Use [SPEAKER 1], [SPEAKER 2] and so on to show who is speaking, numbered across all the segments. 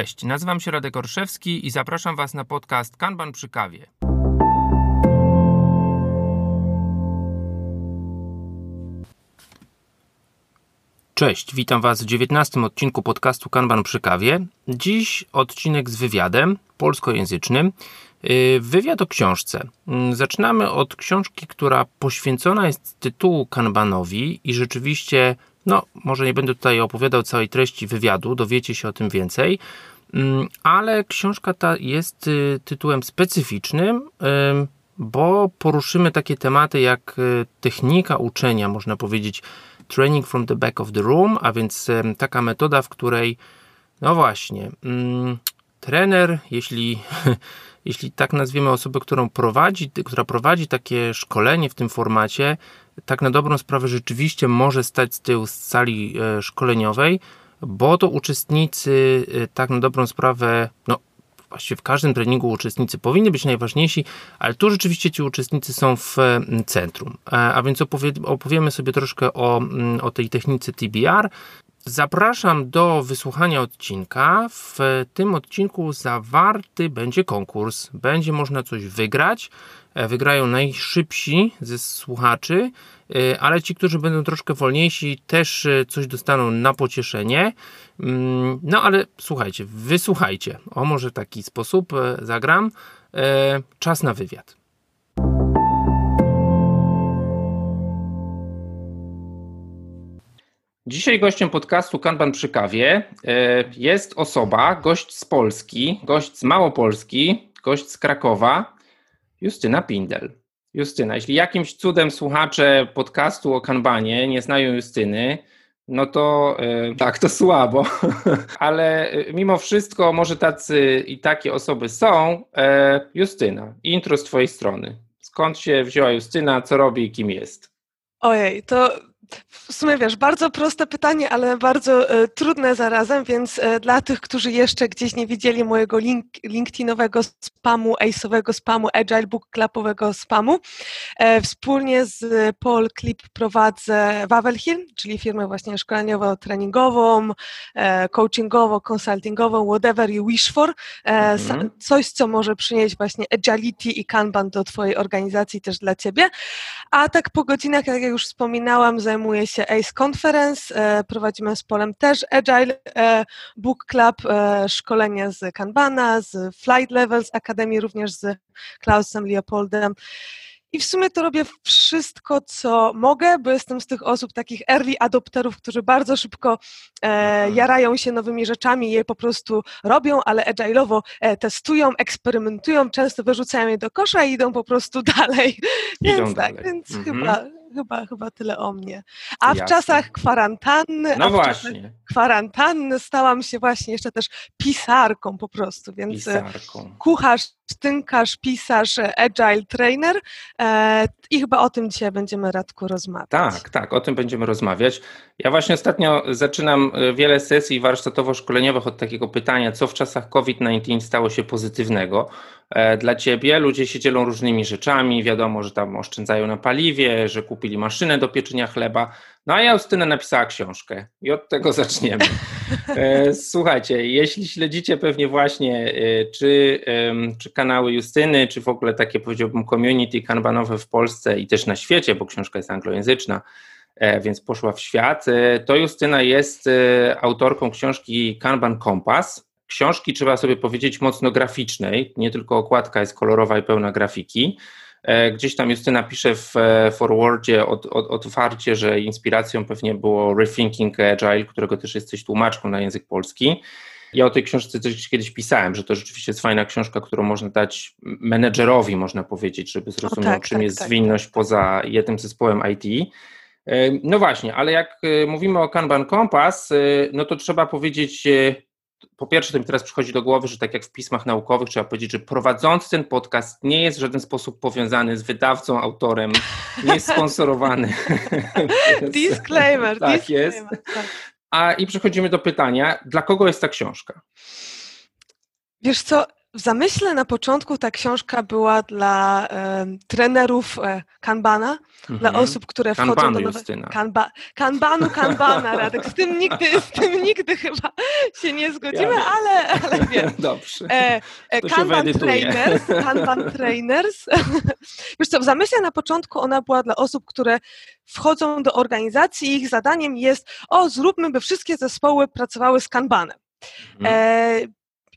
[SPEAKER 1] Cześć, nazywam się Radek Orszewski i zapraszam Was na podcast Kanban przy kawie. Cześć, witam Was w 19 odcinku podcastu Kanban przy kawie. Dziś odcinek z wywiadem polskojęzycznym. Y, wywiad o książce. Mm, zaczynamy od książki, która poświęcona jest tytułu Kanbanowi i rzeczywiście no, może nie będę tutaj opowiadał całej treści wywiadu, dowiecie się o tym więcej, ale książka ta jest y, tytułem specyficznym, bo poruszymy takie tematy jak y, technika uczenia, można powiedzieć training from the back of the room, a więc taka metoda, w której no właśnie, mm, trener, jeśli jeśli tak nazwiemy osobę, którą prowadzi, która prowadzi takie szkolenie w tym formacie, tak na dobrą sprawę rzeczywiście może stać z tyłu z sali e, szkoleniowej, bo to uczestnicy e, tak na dobrą sprawę, no właściwie w każdym treningu uczestnicy powinni być najważniejsi, ale tu rzeczywiście ci uczestnicy są w centrum. E, a więc opowie, opowiemy sobie troszkę o, o tej technice TBR. Zapraszam do wysłuchania odcinka. W tym odcinku zawarty będzie konkurs. Będzie można coś wygrać. E, wygrają najszybsi ze słuchaczy, e, ale ci, którzy będą troszkę wolniejsi, też e, coś dostaną na pocieszenie. Mm, no ale słuchajcie, wysłuchajcie. O, może taki sposób zagram. Czas na wywiad. Dzisiaj gościem podcastu Kanban przy kawie e, jest osoba, gość z Polski, gość z Małopolski, gość z Krakowa, Justyna Pindel. Justyna, jeśli jakimś cudem słuchacze podcastu o Kanbanie nie znają Justyny, no to e, tak, to słabo, ale e, mimo wszystko może tacy i takie osoby są. Justyna, intro z twojej strony. Skąd się wzięła Justyna, co robi i kim jest?
[SPEAKER 2] Ojej, to w sumie wiesz, bardzo proste pytanie, ale bardzo e, trudne zarazem, więc e, dla tych, którzy jeszcze gdzieś nie widzieli mojego link, LinkedInowego spamu, ace'owego spamu, Agile Book Clubowego spamu, e, wspólnie z Paul Clip prowadzę Wawel Hill, czyli firmę właśnie szkoleniowo-treningową, e, coachingową, consultingową, whatever you wish for, e, mhm. coś, co może przynieść właśnie agility i kanban do twojej organizacji też dla ciebie. A tak po godzinach, jak ja już wspominałam, zajmuję zajmuje się ACE Conference, e, prowadzimy z Polem też Agile e, Book Club, e, szkolenie z Kanbana, z Flight Levels Akademii, również z Klausem Leopoldem. I w sumie to robię wszystko, co mogę, bo jestem z tych osób, takich early adopterów, którzy bardzo szybko e, mhm. jarają się nowymi rzeczami je po prostu robią, ale agile'owo e, testują, eksperymentują, często wyrzucają je do kosza i idą po prostu dalej.
[SPEAKER 1] Idą więc dalej. tak,
[SPEAKER 2] więc mhm. chyba chyba, chyba tyle o mnie. A Jasne. w czasach kwarantanny,
[SPEAKER 1] no właśnie.
[SPEAKER 2] kwarantanny stałam się właśnie jeszcze też pisarką po prostu, więc e, pisarką. kucharz, tynkarz, pisarz, e, agile trainer e, i chyba o tym dzisiaj będziemy Radku rozmawiać.
[SPEAKER 1] Tak, tak, o tym będziemy rozmawiać. Ja właśnie ostatnio zaczynam wiele sesji warsztatowo-szkoleniowych od takiego pytania, co w czasach COVID-19 stało się pozytywnego. Dla ciebie. Ludzie się dzielą różnymi rzeczami, wiadomo, że tam oszczędzają na paliwie, że kupili maszynę do pieczenia chleba. No a Justyna napisała książkę i od tego zaczniemy. E, słuchajcie, jeśli śledzicie pewnie właśnie e, czy, czy kanały Justyny, czy w ogóle takie powiedziałbym community kanbanowe w Polsce i też na świecie, bo książka jest anglojęzyczna, więc poszła w świat, to Justyna jest autorką książki Kanban Compass, książki, trzeba sobie powiedzieć, mocno graficznej. Nie tylko okładka jest kolorowa i pełna grafiki. E, gdzieś tam Justyna pisze w e, forwardzie od, od, otwarcie, że inspiracją pewnie było Rethinking Agile, którego też jesteś tłumaczką na język polski. Ja o tej książce też kiedyś pisałem, że to rzeczywiście jest fajna książka, którą można dać menedżerowi, można powiedzieć, żeby zrozumiał, tak, czym tak, jest tak. zwinność poza jednym zespołem IT. E, no właśnie, ale jak mówimy o Kanban Compass, no to trzeba powiedzieć po pierwsze, to mi teraz przychodzi do głowy, że tak jak w pismach naukowych trzeba powiedzieć, że prowadzący ten podcast nie jest w żaden sposób powiązany z wydawcą, autorem, nie jest sponsorowany.
[SPEAKER 2] disclaimer,
[SPEAKER 1] tak
[SPEAKER 2] disclaimer,
[SPEAKER 1] jest. Tak. A i przechodzimy do pytania, dla kogo jest ta książka?
[SPEAKER 2] Wiesz co, w zamyśle na początku ta książka była dla e, trenerów e, kanbana, mhm. dla osób, które
[SPEAKER 1] wchodzą kanbanu,
[SPEAKER 2] do
[SPEAKER 1] nowe...
[SPEAKER 2] Kanba... Kanbanu, kanbana, Radek. Z tym nigdy, z tym nigdy chyba się nie zgodzimy, ja ale, ale wiem.
[SPEAKER 1] Dobrze. E,
[SPEAKER 2] e, kanban trainers, kanban trainers. Wiesz co, w zamyśle na początku ona była dla osób, które wchodzą do organizacji i ich zadaniem jest, o zróbmy, by wszystkie zespoły pracowały z kanbanem. Mhm. E,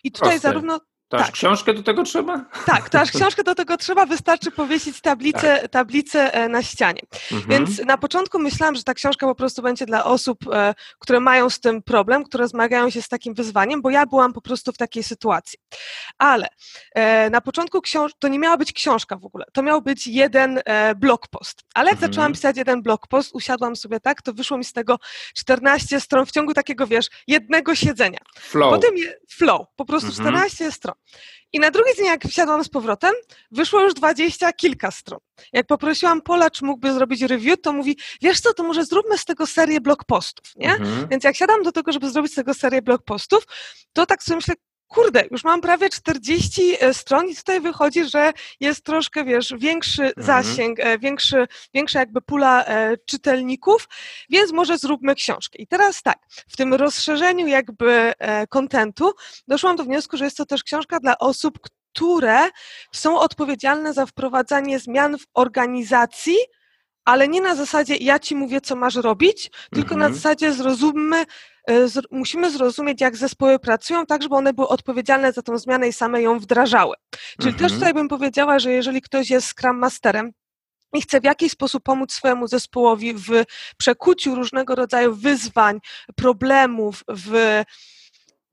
[SPEAKER 2] I tutaj
[SPEAKER 1] Proste.
[SPEAKER 2] zarówno
[SPEAKER 1] to aż tak. książkę do tego trzeba?
[SPEAKER 2] Tak, to aż książkę do tego trzeba, wystarczy powiesić tablicę, tak. tablicę e, na ścianie. Mhm. Więc na początku myślałam, że ta książka po prostu będzie dla osób, e, które mają z tym problem, które zmagają się z takim wyzwaniem, bo ja byłam po prostu w takiej sytuacji. Ale e, na początku książ- to nie miała być książka w ogóle, to miał być jeden blog post. Ale jak mhm. zaczęłam pisać jeden blog post, usiadłam sobie tak, to wyszło mi z tego 14 stron w ciągu takiego, wiesz, jednego siedzenia.
[SPEAKER 1] Flow.
[SPEAKER 2] Potem je, flow, po prostu mhm. 14 stron. I na drugi dzień, jak wsiadłam z powrotem, wyszło już dwadzieścia kilka stron. Jak poprosiłam Pola, czy mógłby zrobić review, to mówi, wiesz co, to może zróbmy z tego serię blog postów, nie? Mhm. Więc jak siadam do tego, żeby zrobić z tego serię blog postów, to tak sobie myślę, kurde, już mam prawie 40 e, stron i tutaj wychodzi, że jest troszkę, wiesz, większy mhm. zasięg, e, większy, większa jakby pula e, czytelników, więc może zróbmy książkę. I teraz tak, w tym rozszerzeniu jakby kontentu doszłam do wniosku, że jest to też książka dla osób, które są odpowiedzialne za wprowadzanie zmian w organizacji, ale nie na zasadzie ja ci mówię, co masz robić, tylko na mhm. zasadzie zrozummy, musimy zrozumieć, jak zespoły pracują, tak żeby one były odpowiedzialne za tą zmianę i same ją wdrażały. Czyli mhm. też tutaj bym powiedziała, że jeżeli ktoś jest Scrum Masterem, i chce w jakiś sposób pomóc swojemu zespołowi w przekuciu różnego rodzaju wyzwań, problemów, w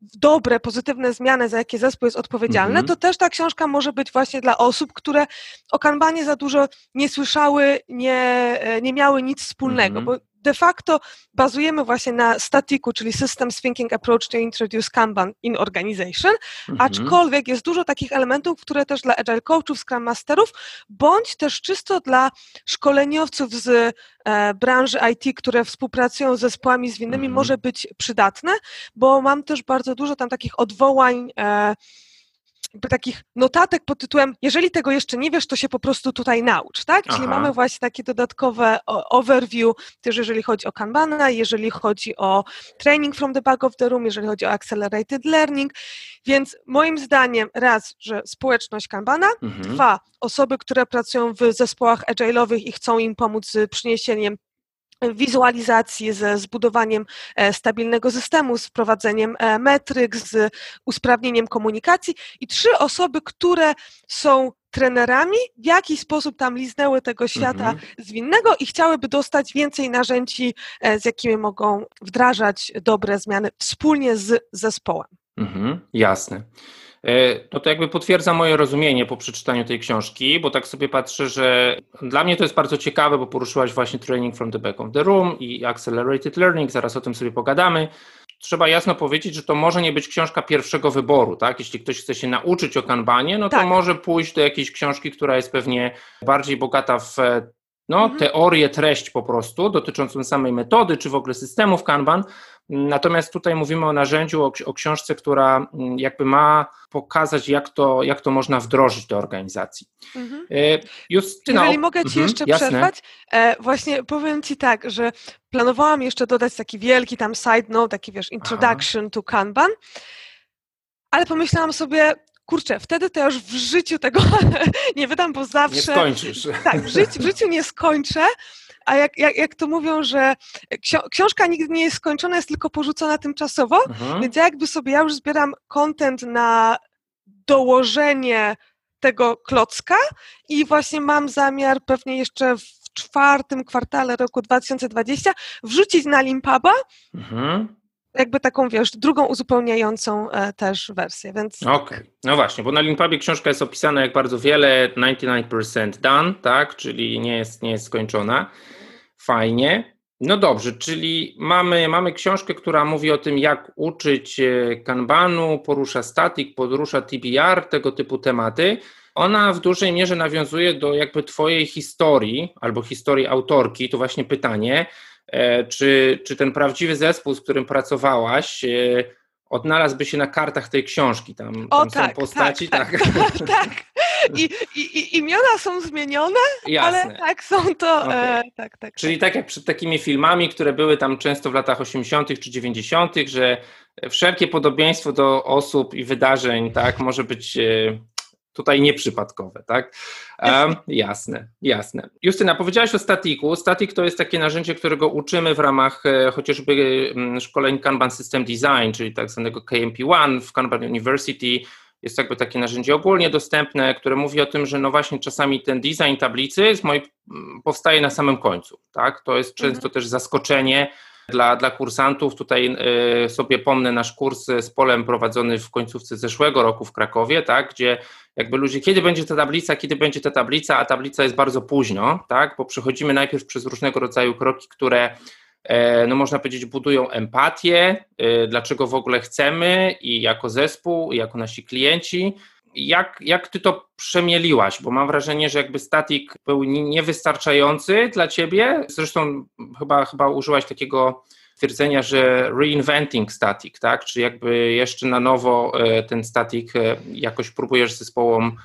[SPEAKER 2] dobre, pozytywne zmiany, za jakie zespół jest odpowiedzialny, mm -hmm. to też ta książka może być właśnie dla osób, które o kanbanie za dużo nie słyszały, nie, e, nie miały nic wspólnego, mm -hmm. bo de facto bazujemy właśnie na statiku, czyli Systems Thinking Approach to Introduce Kanban in Organization, mhm. aczkolwiek jest dużo takich elementów, które też dla Agile Coachów, Scrum Masterów, bądź też czysto dla szkoleniowców z e, branży IT, które współpracują z zespołami zwinnymi, mhm. może być przydatne, bo mam też bardzo dużo tam takich odwołań e, takich notatek pod tytułem, jeżeli tego jeszcze nie wiesz, to się po prostu tutaj naucz, tak? Aha. Czyli mamy właśnie takie dodatkowe overview, też jeżeli chodzi o Kanbana, jeżeli chodzi o training from the back of the room, jeżeli chodzi o accelerated learning, więc moim zdaniem raz, że społeczność Kanbana, mhm. dwa, osoby, które pracują w zespołach agile'owych i chcą im pomóc z przyniesieniem wizualizacji, ze zbudowaniem e, stabilnego systemu, z wprowadzeniem e, metryk, z usprawnieniem komunikacji i trzy osoby, które są trenerami, w jakiś sposób tam liznęły tego świata mhm. zwinnego i chciałyby dostać więcej narzędzi, e, z jakimi mogą wdrażać dobre zmiany wspólnie z zespołem.
[SPEAKER 1] Mhm, jasne. E, no to jakby potwierdza moje rozumienie po przeczytaniu tej książki, bo tak sobie patrzę, że dla mnie to jest bardzo ciekawe, bo poruszyłaś właśnie Training from the Back of the Room i Accelerated Learning, zaraz o tym sobie pogadamy. Trzeba jasno powiedzieć, że to może nie być książka pierwszego wyboru, tak? Jeśli ktoś chce się nauczyć o kanbanie, no to tak. może pójść do jakiejś książki, która jest pewnie bardziej bogata w no, mhm. teorię, treść po prostu dotyczącą samej metody, czy w ogóle systemów Kanban. Natomiast tutaj mówimy o narzędziu, o, o, książce, która mm, jakby ma pokazać, jak to, jak to można wdrożyć do organizacji. Mhm. E,
[SPEAKER 2] Justyna, Jeżeli mogę Ci mhm, jeszcze jasne. przerwać, e, właśnie powiem Ci tak, że planowałam jeszcze dodać taki wielki tam side note, taki wiesz, introduction Aha. to Kanban, ale pomyślałam sobie, kurczę, wtedy to już w życiu tego nie wydam, bo zawsze... Nie
[SPEAKER 1] skończysz.
[SPEAKER 2] Tak, w życiu, w życiu nie skończę, a jak, jak, jak to mówią, że książka nigdy nie jest skończona, jest tylko porzucona tymczasowo, mhm. więc ja jakby sobie, ja już zbieram content na dołożenie tego klocka i właśnie mam zamiar pewnie jeszcze w czwartym kwartale roku 2020 wrzucić na Limpaba mhm jakby taką, wiesz, drugą uzupełniającą e, też wersję, więc...
[SPEAKER 1] Okej, okay. no właśnie, bo na Linkpubie książka jest opisana jak bardzo wiele, 99% done, tak, czyli nie jest, nie jest skończona. Fajnie. No dobrze, czyli mamy, mamy książkę, która mówi o tym, jak uczyć e, kanbanu, porusza static, porusza TBR, tego typu tematy. Ona w dużej mierze nawiązuje do jakby twojej historii albo historii autorki. To właśnie pytanie, czy, czy ten prawdziwy zespół, z którym pracowałaś, e, odnalazłby się na kartach tej książki. Tam, o, tam tak, są postaci.
[SPEAKER 2] Tak, tak. tak, tak. I, i, I, imiona są zmienione, Jasne. ale tak są to. Okay. E, tak, tak,
[SPEAKER 1] Czyli tak. tak jak przed takimi filmami, które były tam często w latach 80. czy 90., że wszelkie podobieństwo do osób i wydarzeń tak, może być e, tutaj nieprzypadkowe, tak? Um, jasne, jasne. Justyna, powiedziałaś o statiku. Statik to jest takie narzędzie, którego uczymy w ramach e, chociażby mm, szkoleń Kanban System Design, czyli tak zwanego KMP1 w Kanban University. Jest jakby takie narzędzie ogólnie dostępne, które mówi o tym, że no właśnie czasami ten design tablicy z mojej, mm, powstaje na samym końcu, tak? To jest często mhm. też zaskoczenie, dla, dla kursantów. Tutaj y, sobie pomnę nasz kurs z polem prowadzony w końcówce zeszłego roku w Krakowie, tak, gdzie jakby ludzie, kiedy będzie ta tablica, kiedy będzie ta tablica, a tablica jest bardzo późno, tak, bo przechodzimy najpierw przez różnego rodzaju kroki, które e, no można powiedzieć, budują empatię, e, dlaczego w ogóle chcemy i jako zespół, i jako nasi klienci, jak, jak ty to przemieliłaś? Bo mam wrażenie, że jakby statik był niewystarczający dla ciebie. Zresztą chyba, chyba użyłaś takiego twierdzenia, że reinventing static, tak? Czy jakby jeszcze na nowo e, ten statik e, jakoś próbujesz zespołom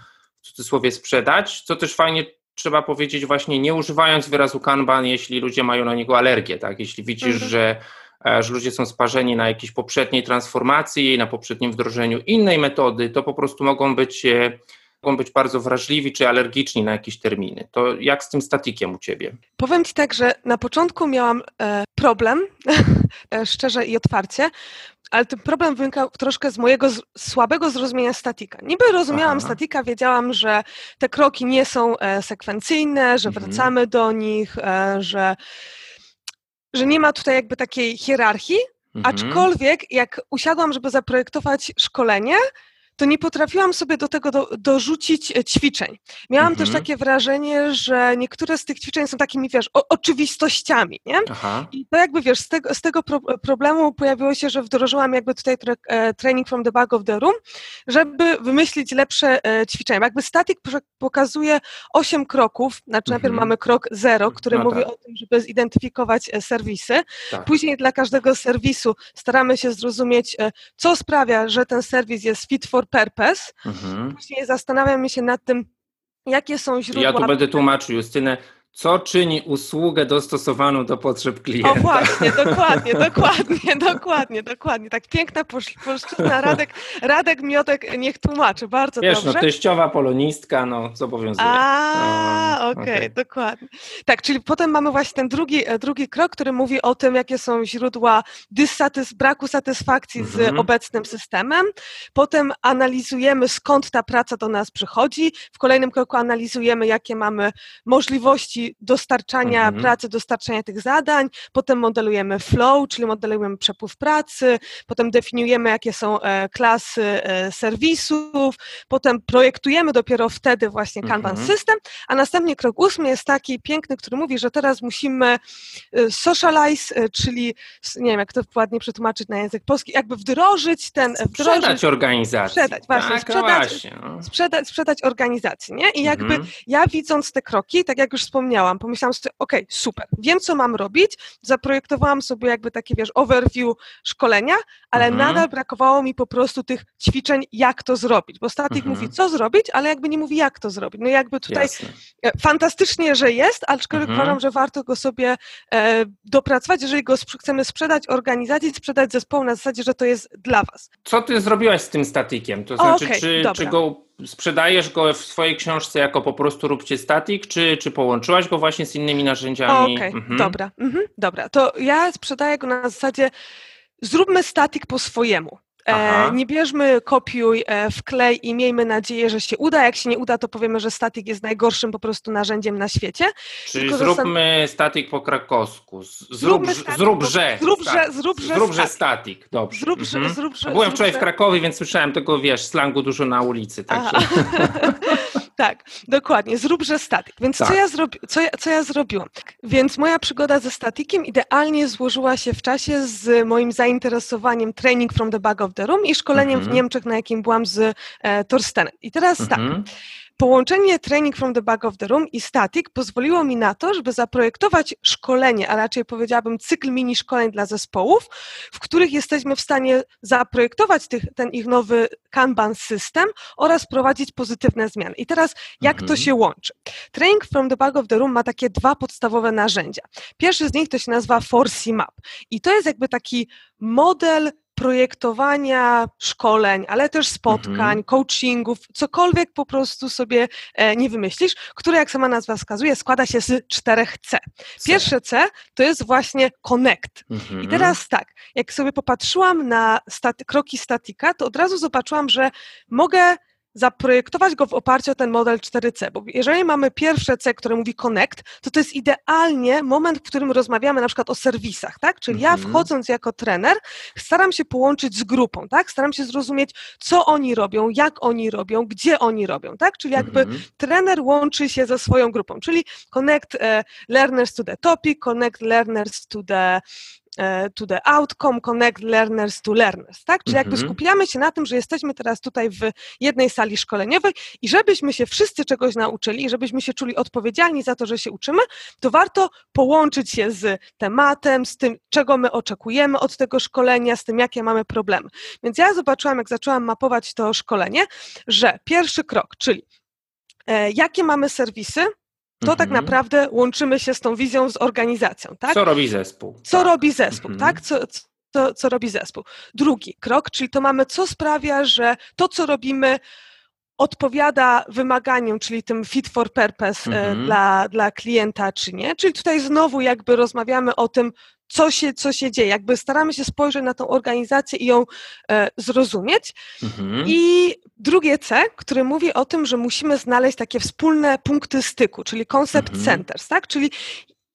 [SPEAKER 1] w cudzysłowie sprzedać, co też fajnie trzeba powiedzieć właśnie nie używając wyrazu kanban, jeśli ludzie mają na niego alergię, tak? Jeśli widzisz, mhm. że że ludzie są sparzeni na jakiejś poprzedniej transformacji, na poprzednim wdrożeniu innej metody, to po prostu mogą być, e, mogą być bardzo wrażliwi czy alergiczni na jakieś terminy. To jak z tym statikiem u Ciebie?
[SPEAKER 2] Powiem Ci tak, że na początku miałam e, problem, szczerze i otwarcie, ale ten problem wynikał troszkę z mojego z, słabego zrozumienia statika. Niby rozumiałam Aha. statika, wiedziałam, że te kroki nie są e, sekwencyjne, że mhm. wracamy do nich, e, że że nie ma tutaj jakby takiej hierarchii, mhm. aczkolwiek jak usiadłam, żeby zaprojektować szkolenie, to nie potrafiłam sobie do tego do, dorzucić e, ćwiczeń. Miałam mhm. też takie wrażenie, że niektóre z tych ćwiczeń są takimi, wiesz, o, oczywistościami, nie? Aha. I to jakby, wiesz, z tego, z tego pro, problemu pojawiło się, że wdrożyłam jakby tutaj tra, e, training from the back of the room, żeby wymyślić lepsze e, ćwiczenia. Jakby static pokazuje osiem kroków, znaczy mhm. najpierw mamy krok zero, który no mówi tak. o tym, żeby zidentyfikować serwisy. Tak. Później dla każdego serwisu staramy się zrozumieć, co sprawia, że ten serwis jest fit for purpose. Mhm. Później zastanawiamy się nad tym, jakie są źródła.
[SPEAKER 1] Ja tu będę tłumaczył, Justynę. Co czyni usługę dostosowaną do potrzeb klienta?
[SPEAKER 2] O właśnie, dokładnie, dokładnie, dokładnie, dokładnie. Tak piękna polszczyzna, Radek, Radek Miotek niech tłumaczy, bardzo
[SPEAKER 1] Wiesz,
[SPEAKER 2] dobrze.
[SPEAKER 1] no teściowa polonistka, no zobowiązuje.
[SPEAKER 2] A, no, okej, okay, okay. dokładnie. Tak, czyli potem mamy właśnie ten drugi, e, drugi krok, który mówi o tym, jakie są źródła dysatys, braku satysfakcji z mhm. obecnym systemem. Potem analizujemy, skąd ta praca do nas przychodzi. W kolejnym kroku analizujemy, jakie mamy możliwości dostarczania mhm. pracy, dostarczania tych zadań, potem modelujemy flow, czyli modelujemy przepływ pracy, potem definiujemy, jakie są e, klasy e, serwisów, potem projektujemy dopiero wtedy właśnie Kanban mhm. System, a następnie krok ósmy jest taki piękny, który mówi, że teraz musimy e, socialize, czyli nie wiem, jak to ładnie przetłumaczyć na język polski, jakby wdrożyć ten...
[SPEAKER 1] Wdrożyć, sprzedać organizację.
[SPEAKER 2] Sprzedać, właśnie, tak, sprzedać, właśnie, no. sprzedać, sprzedać organizację, nie? I jakby mhm. ja widząc te kroki, tak jak już wspomniałam, wspomniałam. Pomyślałam sobie, okej, okay, super, wiem co mam robić, zaprojektowałam sobie jakby takie, wiesz, overview szkolenia, ale mhm. nadal brakowało mi po prostu tych ćwiczeń, jak to zrobić, bo statik mhm. mówi, co zrobić, ale jakby nie mówi, jak to zrobić. No jakby tutaj Jasne. E, fantastycznie, że jest, aczkolwiek mhm. uważam, że warto go sobie e, dopracować, jeżeli go chcemy sprzedać organizacji, sprzedać zespołu na zasadzie, że to jest dla was.
[SPEAKER 1] Co ty zrobiłaś z tym statikiem? To znaczy, okay, czy, czy go sprzedajesz go w swojej książce jako po prostu róbcie statik, czy, czy połączyłaś go właśnie z innymi narzędziami?
[SPEAKER 2] Okej, okay, mhm. dobra, mhm, dobra. To ja sprzedaję go na zasadzie zróbmy statik po swojemu. E, nie bierzmy, kopiuj, e, wklej i miejmy nadzieję, że się uda. Jak się nie uda, to powiemy, że statik jest najgorszym po prostu narzędziem na świecie.
[SPEAKER 1] Czyli Tylko zróbmy zastan... statik po krakowsku. Zrób, zróbże.
[SPEAKER 2] Zróbże, zróbże,
[SPEAKER 1] zróbże statik. Dobrze. Zróbże, mhm. zróbże, Byłem wczoraj w Krakowie, więc słyszałem tego, wiesz, slangu dużo na ulicy. Także...
[SPEAKER 2] tak, dokładnie. Zróbże statik. Więc tak. co, ja zrobi... co, ja, co ja zrobiłam? Więc moja przygoda ze statikiem idealnie złożyła się w czasie z moim zainteresowaniem Training from the Bug of the Room i szkoleniem w mhm. Niemczech, na jakim byłam z e, Torstenem. I teraz tak. Połączenie Training from the Back of the Room i Static pozwoliło mi na to, żeby zaprojektować szkolenie, a raczej powiedziałabym cykl mini szkoleń dla zespołów, w których jesteśmy w stanie zaprojektować tych, ten ich nowy Kanban system oraz prowadzić pozytywne zmiany. I teraz jak mhm. to się łączy? Training from the Back of the Room ma takie dwa podstawowe narzędzia. Pierwszy z nich to się nazywa Force Map i to jest jakby taki model projektowania szkoleń, ale też spotkań, mhm. coachingów, cokolwiek po prostu sobie e, nie wymyślisz, które, jak sama nazwa wskazuje, składa się z czterech C. Pierwsze C to jest właśnie connect. Mhm. I teraz tak, jak sobie popatrzyłam na staty, kroki statika, to od razu zobaczyłam, że mogę zaprojektować go w oparciu o ten model 4C, bo jeżeli mamy pierwsze C, które mówi connect, to to jest idealnie moment, w którym rozmawiamy na przykład o serwisach, tak? Czyli ja mhm. wchodząc jako trener, staram się połączyć z grupą, tak? Staram się zrozumieć, co oni robią, jak oni robią, gdzie oni robią, tak? Czyli jakby mhm. trener łączy się ze swoją grupą, czyli connect uh, learners to the topic, connect learners to the E, to the outcome, connect learners to learners, tak? Czyli jakby mhm. skupiamy się na tym, że jesteśmy teraz tutaj w jednej sali szkoleniowej i żebyśmy się wszyscy czegoś nauczyli i żebyśmy się czuli odpowiedzialni za to, że się uczymy, to warto połączyć się z tematem, z tym, czego my oczekujemy od tego szkolenia, z tym, jakie mamy problemy. Więc ja zobaczyłam, jak zaczęłam mapować to szkolenie, że pierwszy krok, czyli e, jakie mamy serwisy, to tak mhm. tak naprawdę łączymy się z tą wizją, z organizacją. Tak?
[SPEAKER 1] Co robi zespół?
[SPEAKER 2] Co tak. robi zespół, mhm. tak? Co, co, co robi zespół. Drugi krok, czyli to mamy, co sprawia, że to, co robimy, odpowiada wymaganiom, czyli tym fit for purpose e, mhm. dla, dla klienta, czy nie. Czyli tutaj znowu jakby rozmawiamy o tym, co się, co się dzieje. Jakby staramy się spojrzeć na tą organizację i ją e, zrozumieć. Mhm. I drugie C, które mówi o tym, że musimy znaleźć takie wspólne punkty styku, czyli concept mhm. centers, tak? Czyli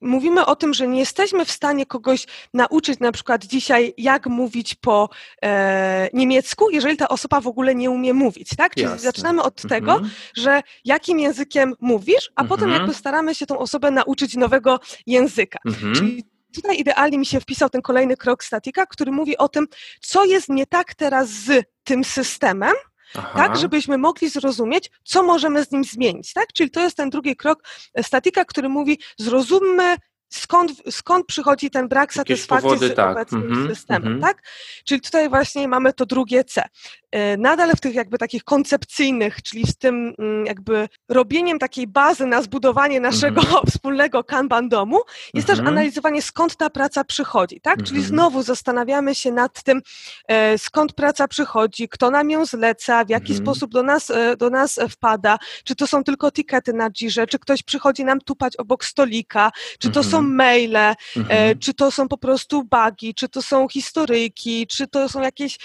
[SPEAKER 2] mówimy o tym, że nie jesteśmy w stanie kogoś nauczyć na przykład dzisiaj, jak mówić po e, niemiecku, jeżeli ta osoba w ogóle nie umie mówić, tak? Czyli Jasne. zaczynamy od tego, mhm. że jakim językiem mówisz, a potem jakby staramy się tą osobę nauczyć nowego języka. Czyli tutaj idealnie mi się wpisał ten kolejny krok statika, który mówi o tym, co jest nie tak teraz z tym systemem, Aha. tak, żebyśmy mogli zrozumieć, co możemy z nim zmienić, tak? Czyli to jest ten drugi krok statika, który mówi, zrozummy skąd, skąd przychodzi ten brak satysfakcji z tak. obecnym mm -hmm, systemem, mm -hmm. tak? Czyli tutaj właśnie mamy to drugie C. E, nadal w tych jakby takich koncepcyjnych, czyli z tym mm, jakby robieniem takiej bazy na zbudowanie naszego mm -hmm. wspólnego kanban domu, jest też mhm. analizowanie skąd ta praca przychodzi, tak? Czyli mhm. znowu zastanawiamy się nad tym, e, skąd praca przychodzi, kto nam ją zleca, w jaki mhm. sposób do nas, e, do nas wpada, czy to są tylko tikety na Jirze, czy ktoś przychodzi nam tupać obok stolika, czy to są maile, czy to są po prostu bugi, czy to są historyjki, czy to są jakieś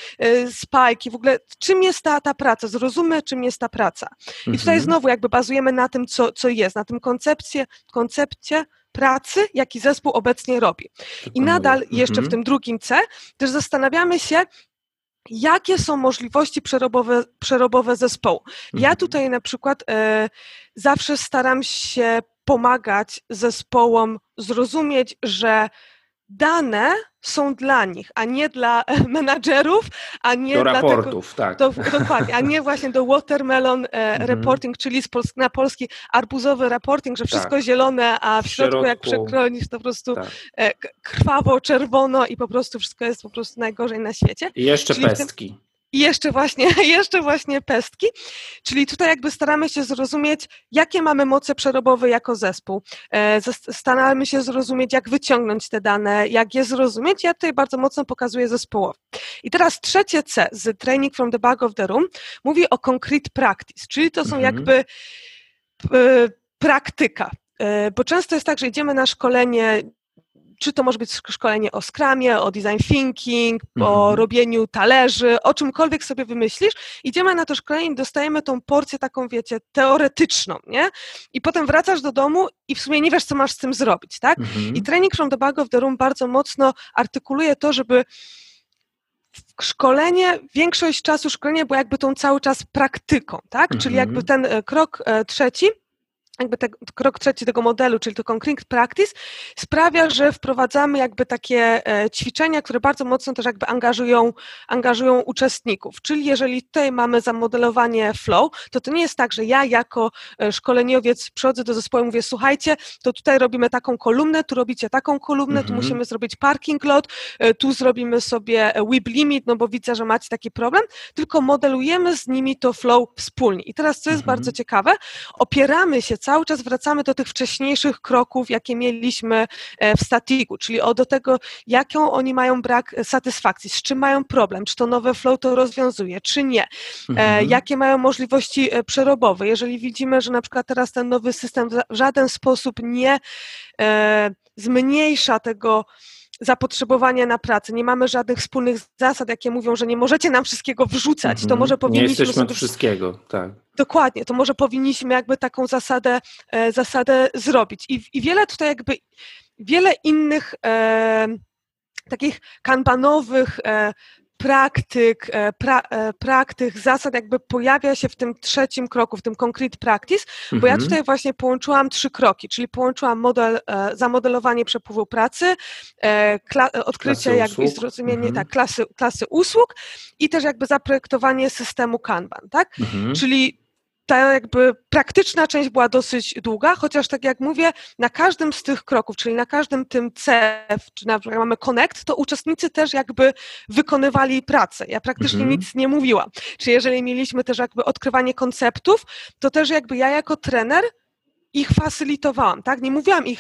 [SPEAKER 2] spajki, w ogóle czym jest ta, ta praca, zrozummy, czym jest ta praca. I tutaj mhm. znowu jakby bazujemy na tym, co, co jest, na tym koncepcie, koncepcie pracy, jaki zespół obecnie robi. I nadal jeszcze w mhm. tym drugim C też zastanawiamy się, jakie są możliwości przerobowe, przerobowe zespołu. Ja mhm. tutaj na przykład e, zawsze staram się pomagać zespołom zrozumieć, że dane są dla nich, a nie dla menadżerów, a nie
[SPEAKER 1] do
[SPEAKER 2] dla
[SPEAKER 1] raportów,
[SPEAKER 2] tego,
[SPEAKER 1] tak.
[SPEAKER 2] Do, dokładnie, a nie właśnie do watermelon e, mhm. reporting, czyli Pols na polski arbuzowy reporting, że wszystko tak. zielone, a w, w środku, środku jak przekronisz to po prostu tak. e, krwawo, czerwono i po prostu wszystko jest po prostu najgorzej na świecie.
[SPEAKER 1] I jeszcze czyli pestki.
[SPEAKER 2] I jeszcze właśnie, jeszcze właśnie pestki, czyli tutaj jakby staramy się zrozumieć, jakie mamy moce przerobowe jako zespół. E, staramy się zrozumieć, jak wyciągnąć te dane, jak je zrozumieć. Ja tutaj bardzo mocno pokazuję zespołowi. I teraz trzecie C z Training from the Back of the Room mówi o concrete practice, czyli to są mhm. jakby e, praktyka. E, bo często jest tak, że idziemy na szkolenie czy to może być szkolenie o skramie, o design thinking, mhm. o robieniu talerzy, o czymkolwiek sobie wymyślisz. Idziemy na to szkolenie i dostajemy tą porcję taką, wiecie, teoretyczną, nie? I potem wracasz do domu i w sumie nie wiesz, co masz z tym zrobić, tak? Mhm. I Training from the Back of the Room bardzo mocno artykuluje to, żeby szkolenie, większość czasu szkolenia było jakby tą cały czas praktyką, tak? Mhm. Czyli jakby ten e, krok e, trzeci, jakby te, krok trzeci tego modelu, czyli to concrete practice, sprawia, że wprowadzamy jakby takie e, ćwiczenia, które bardzo mocno też jakby angażują, angażują uczestników. Czyli jeżeli tutaj mamy zamodelowanie flow, to to nie jest tak, że ja jako e, szkoleniowiec przychodzę do zespołu i mówię, słuchajcie, to tutaj robimy taką kolumnę, tu robicie taką kolumnę, tu mhm. musimy zrobić parking lot, e, tu zrobimy sobie whip limit, no bo widzę, że macie taki problem, tylko modelujemy z nimi to flow wspólnie. I teraz, co jest mhm. bardzo ciekawe, opieramy się cały czas wracamy do tych wcześniejszych kroków, jakie mieliśmy e, w statiku, czyli o do tego, jaką oni mają brak satysfakcji, z czym mają problem, czy to nowe flow to rozwiązuje, czy nie, e, mhm. jakie mają możliwości e, przerobowe. Jeżeli widzimy, że na przykład teraz ten nowy system w żaden sposób nie zmniejsza tego, zapotrzebowania na pracę, nie mamy żadnych wspólnych zasad, jakie mówią, że nie możecie nam wszystkiego wrzucać, to mhm. może powinniśmy...
[SPEAKER 1] Nie jesteśmy od wszystkiego, tak.
[SPEAKER 2] Dokładnie, to może powinniśmy jakby taką zasadę, e, zasadę zrobić. I, I wiele tutaj jakby, wiele innych e, takich kanbanowych e, praktyk, e, pra, e, praktyk, zasad jakby pojawia się w tym trzecim kroku, w tym concrete practice, mhm. bo ja mhm. tutaj właśnie połączyłam trzy kroki, czyli połączyłam model, e, zamodelowanie przepływu pracy, kla, odkrycie jakby zrozumienie mhm. tak, klasy, klasy usług i też jakby zaprojektowanie systemu Kanban, tak? Mhm. Czyli ta jakby praktyczna część była dosyć długa, chociaż tak jak mówię, na każdym z tych kroków, czyli na każdym tym CEF, czy na przykład mamy Connect, to uczestnicy też jakby wykonywali pracę. Ja praktycznie mhm. nic nie mówiłam. Czy jeżeli mieliśmy też jakby odkrywanie konceptów, to też jakby ja jako trener ich facylitowałam, tak? Nie mówiłam ich,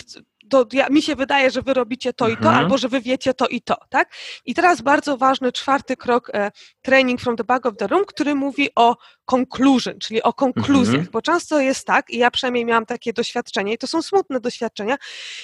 [SPEAKER 2] to ja, mi się wydaje, że wy robicie to i to, mhm. albo że wy wiecie to i to, tak? I teraz bardzo ważny czwarty krok, e, training from the back of the room, który mówi o conclusion, czyli o konkluzjach, mhm. bo często jest tak, i ja przynajmniej miałam takie doświadczenie, i to są smutne doświadczenia,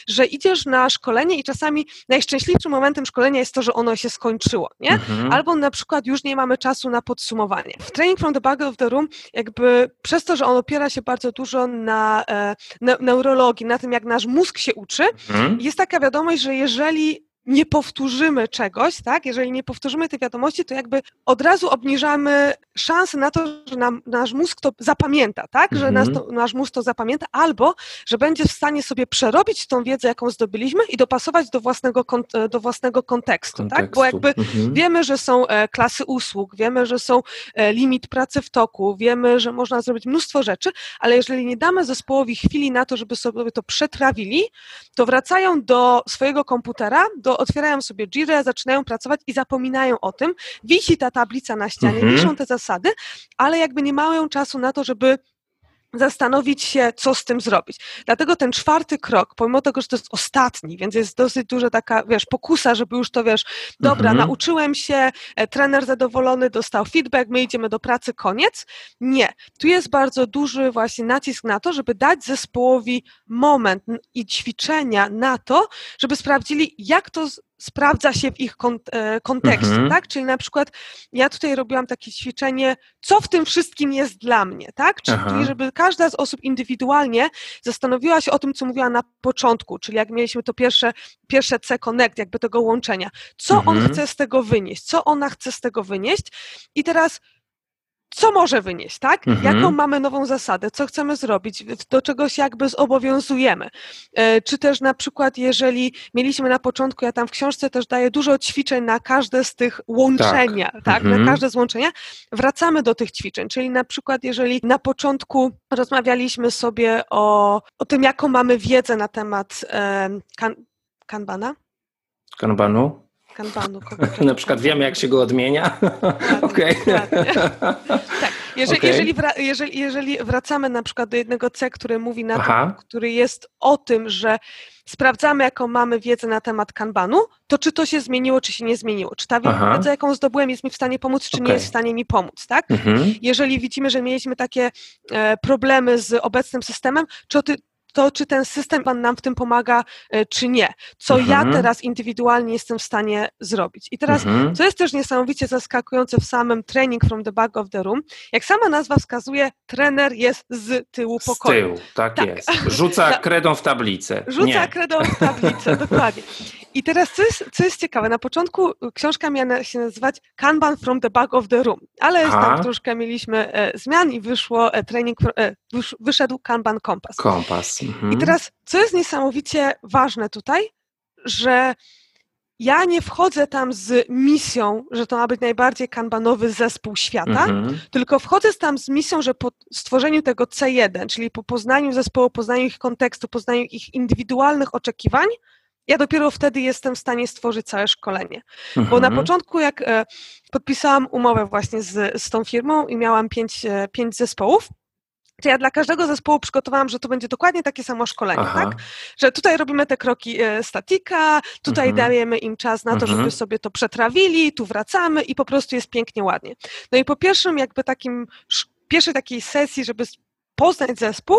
[SPEAKER 2] że idziesz na szkolenie i czasami najszczęśliwszym momentem szkolenia jest to, że ono się skończyło, nie? Mhm. Albo na przykład już nie mamy czasu na podsumowanie. W training from the back of the room, jakby przez to, że on opiera się bardzo dużo na, e, na neurologii, na tym, jak nasz mózg się uczy, mhm. jest taka wiadomość, że jeżeli nie powtórzymy czegoś, tak? Jeżeli nie powtórzymy tej wiadomości, to jakby od razu obniżamy szanse na to, że nam, nasz mózg to zapamięta, tak? Że mhm. to, nasz mózg to zapamięta, albo że będzie w stanie sobie przerobić tą wiedzę, jaką zdobyliśmy i dopasować do własnego, do własnego kontekstu, kontekstu. tak? Bo jakby mhm. wiemy, że są e, klasy usług, wiemy, że są e, limit pracy w toku, wiemy, że można zrobić mnóstwo rzeczy, ale jeżeli nie damy zespołowi chwili na to, żeby sobie to przetrawili, to wracają do swojego komputera, do to otwierają sobie Jira, zaczynają pracować i zapominają o tym. Wisi ta tablica na ścianie, mhm. wiszą te zasady, ale jakby nie mają czasu na to, żeby zastanowić się, co z tym zrobić. Dlatego ten czwarty krok, pomimo tego, że to jest ostatni, więc jest dosyć duża taka, wiesz, pokusa, żeby już to, wiesz, dobra, mhm. nauczyłem się, e, trener zadowolony, dostał feedback, my idziemy do pracy, koniec. Nie. Tu jest bardzo duży właśnie nacisk na to, żeby dać zespołowi moment i ćwiczenia na to, żeby sprawdzili, jak to sprawdza się w ich e, kontekście, mhm. tak? Czyli na przykład ja tutaj robiłam takie ćwiczenie, co w tym wszystkim jest dla mnie, tak? Czyli Aha. żeby każda z osób indywidualnie zastanowiła się o tym, co mówiła na początku, czyli jak mieliśmy to pierwsze, pierwsze C Connect, jakby tego łączenia. Co mhm. on chce z tego wynieść? Co ona chce z tego wynieść? I teraz co może wynieść, tak? Mhm. Jaką mamy nową zasadę, co chcemy zrobić, do czego się jakby zobowiązujemy. E, czy też na przykład, jeżeli mieliśmy na początku, ja tam w książce też daję dużo ćwiczeń na każde z tych łączenia, tak? tak? Mhm. Na każde z łączenia, wracamy do tych ćwiczeń, czyli na przykład, jeżeli na początku rozmawialiśmy sobie o, o tym, jaką mamy wiedzę na temat e, kan, kanbana.
[SPEAKER 1] Kanbanu?
[SPEAKER 2] Kanbanu.
[SPEAKER 1] Na przykład wiemy, jak się go odmienia.
[SPEAKER 2] Okej. tak. Jeżeli, okay. jeżeli, jeżeli, jeżeli, wracamy na przykład do jednego C, który mówi na to, który jest o tym, że sprawdzamy, jaką mamy wiedzę na temat kanbanu, to czy to się zmieniło, czy się nie zmieniło. Czy ta Aha. wiedza, jaką zdobyłem, jest mi w stanie pomóc, czy okay. nie jest w stanie mi pomóc, tak? Mhm. Jeżeli widzimy, że mieliśmy takie e, problemy z obecnym systemem, czy, ty, to czy ten system nam w tym pomaga, e, czy nie. Co mhm. ja teraz indywidualnie jestem w stanie zrobić. I teraz, mhm. co jest też niesamowicie zaskakujące w samym training from the back of the room, jak sama nazwa wskazuje, trener jest z tyłu pokoju.
[SPEAKER 1] Z tyłu, tak, tak. jest. Rzuca kredą w tablicę.
[SPEAKER 2] Rzuca nie. kredą w tablicę, dokładnie. I teraz, co jest, co jest ciekawe, na początku książka miała się nazywać Kanban from the back of the room, ale Aha. tam troszkę mieliśmy e, zmian i wyszło e, training, e, wysz, wyszedł Kanban Kompas.
[SPEAKER 1] Kompas. Mhm.
[SPEAKER 2] I teraz, co jest niesamowicie ważne tutaj, że ja nie wchodzę tam z misją, że to ma być najbardziej kanbanowy zespół świata, mhm. tylko wchodzę tam z misją, że po stworzeniu tego C1, czyli po poznaniu zespołu, poznaniu ich kontekstu, poznaniu ich indywidualnych oczekiwań, ja dopiero wtedy jestem w stanie stworzyć całe szkolenie. Mhm. Bo na mhm. początku, jak e, podpisałam umowę właśnie z, z tą firmą i miałam pięć, e, pięć zespołów, to ja dla każdego zespołu przygotowałam, że to będzie dokładnie takie samo szkolenie, Aha. tak? Że tutaj robimy te kroki e, statika, tutaj mhm. dajemy im czas na to, mhm. żeby sobie to przetrawili, tu wracamy i po prostu jest pięknie, ładnie. No i po pierwszym jakby takim, pierwszej takiej sesji, żeby poznać zespół,